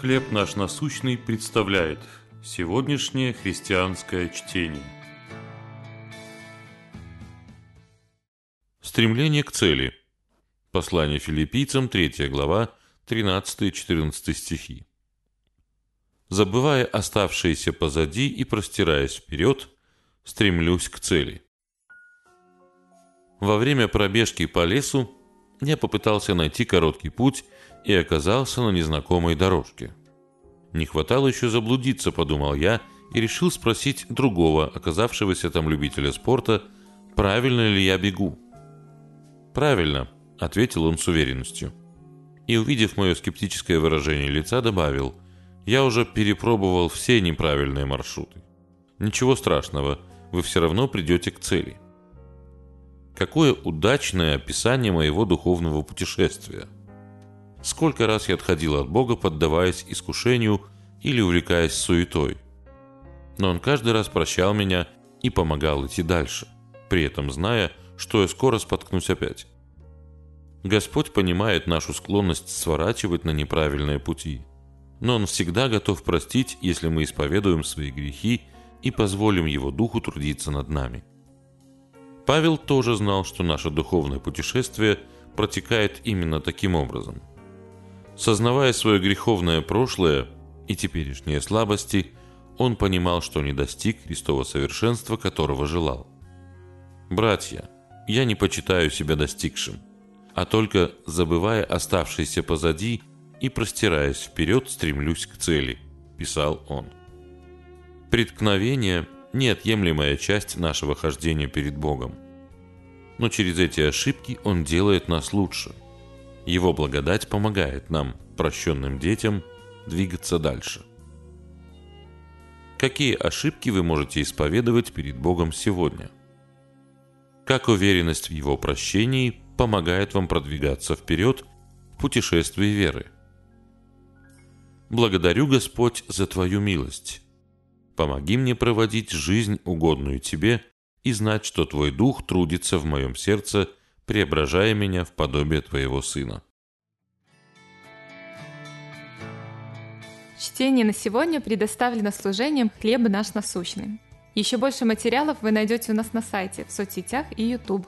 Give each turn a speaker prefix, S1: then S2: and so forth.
S1: «Хлеб наш насущный» представляет сегодняшнее христианское чтение. Стремление к цели. Послание филиппийцам, 3 глава, 13-14 стихи. Забывая оставшиеся позади и простираясь вперед, стремлюсь к цели. Во время пробежки по лесу я попытался найти короткий путь и оказался на незнакомой дорожке. Не хватало еще заблудиться, подумал я, и решил спросить другого, оказавшегося там любителя спорта, правильно ли я бегу. «Правильно», — ответил он с уверенностью. И, увидев мое скептическое выражение лица, добавил, «Я уже перепробовал все неправильные маршруты. Ничего страшного, вы все равно придете к цели». Какое удачное описание моего духовного путешествия. Сколько раз я отходил от Бога, поддаваясь искушению или увлекаясь суетой. Но Он каждый раз прощал меня и помогал идти дальше, при этом зная, что я скоро споткнусь опять. Господь понимает нашу склонность сворачивать на неправильные пути, но Он всегда готов простить, если мы исповедуем свои грехи и позволим Его Духу трудиться над нами – Павел тоже знал, что наше духовное путешествие протекает именно таким образом. Сознавая свое греховное прошлое и теперешние слабости, он понимал, что не достиг Христова совершенства, которого желал. «Братья, я не почитаю себя достигшим, а только, забывая оставшиеся позади и простираясь вперед, стремлюсь к цели», – писал он. Преткновение неотъемлемая часть нашего хождения перед Богом. Но через эти ошибки Он делает нас лучше. Его благодать помогает нам, прощенным детям, двигаться дальше. Какие ошибки вы можете исповедовать перед Богом сегодня? Как уверенность в Его прощении помогает вам продвигаться вперед в путешествии веры? Благодарю, Господь, за Твою милость Помоги мне проводить жизнь, угодную Тебе, и знать, что Твой Дух трудится в моем сердце, преображая меня в подобие Твоего Сына.
S2: Чтение на сегодня предоставлено служением «Хлеб наш насущный». Еще больше материалов вы найдете у нас на сайте, в соцсетях и YouTube.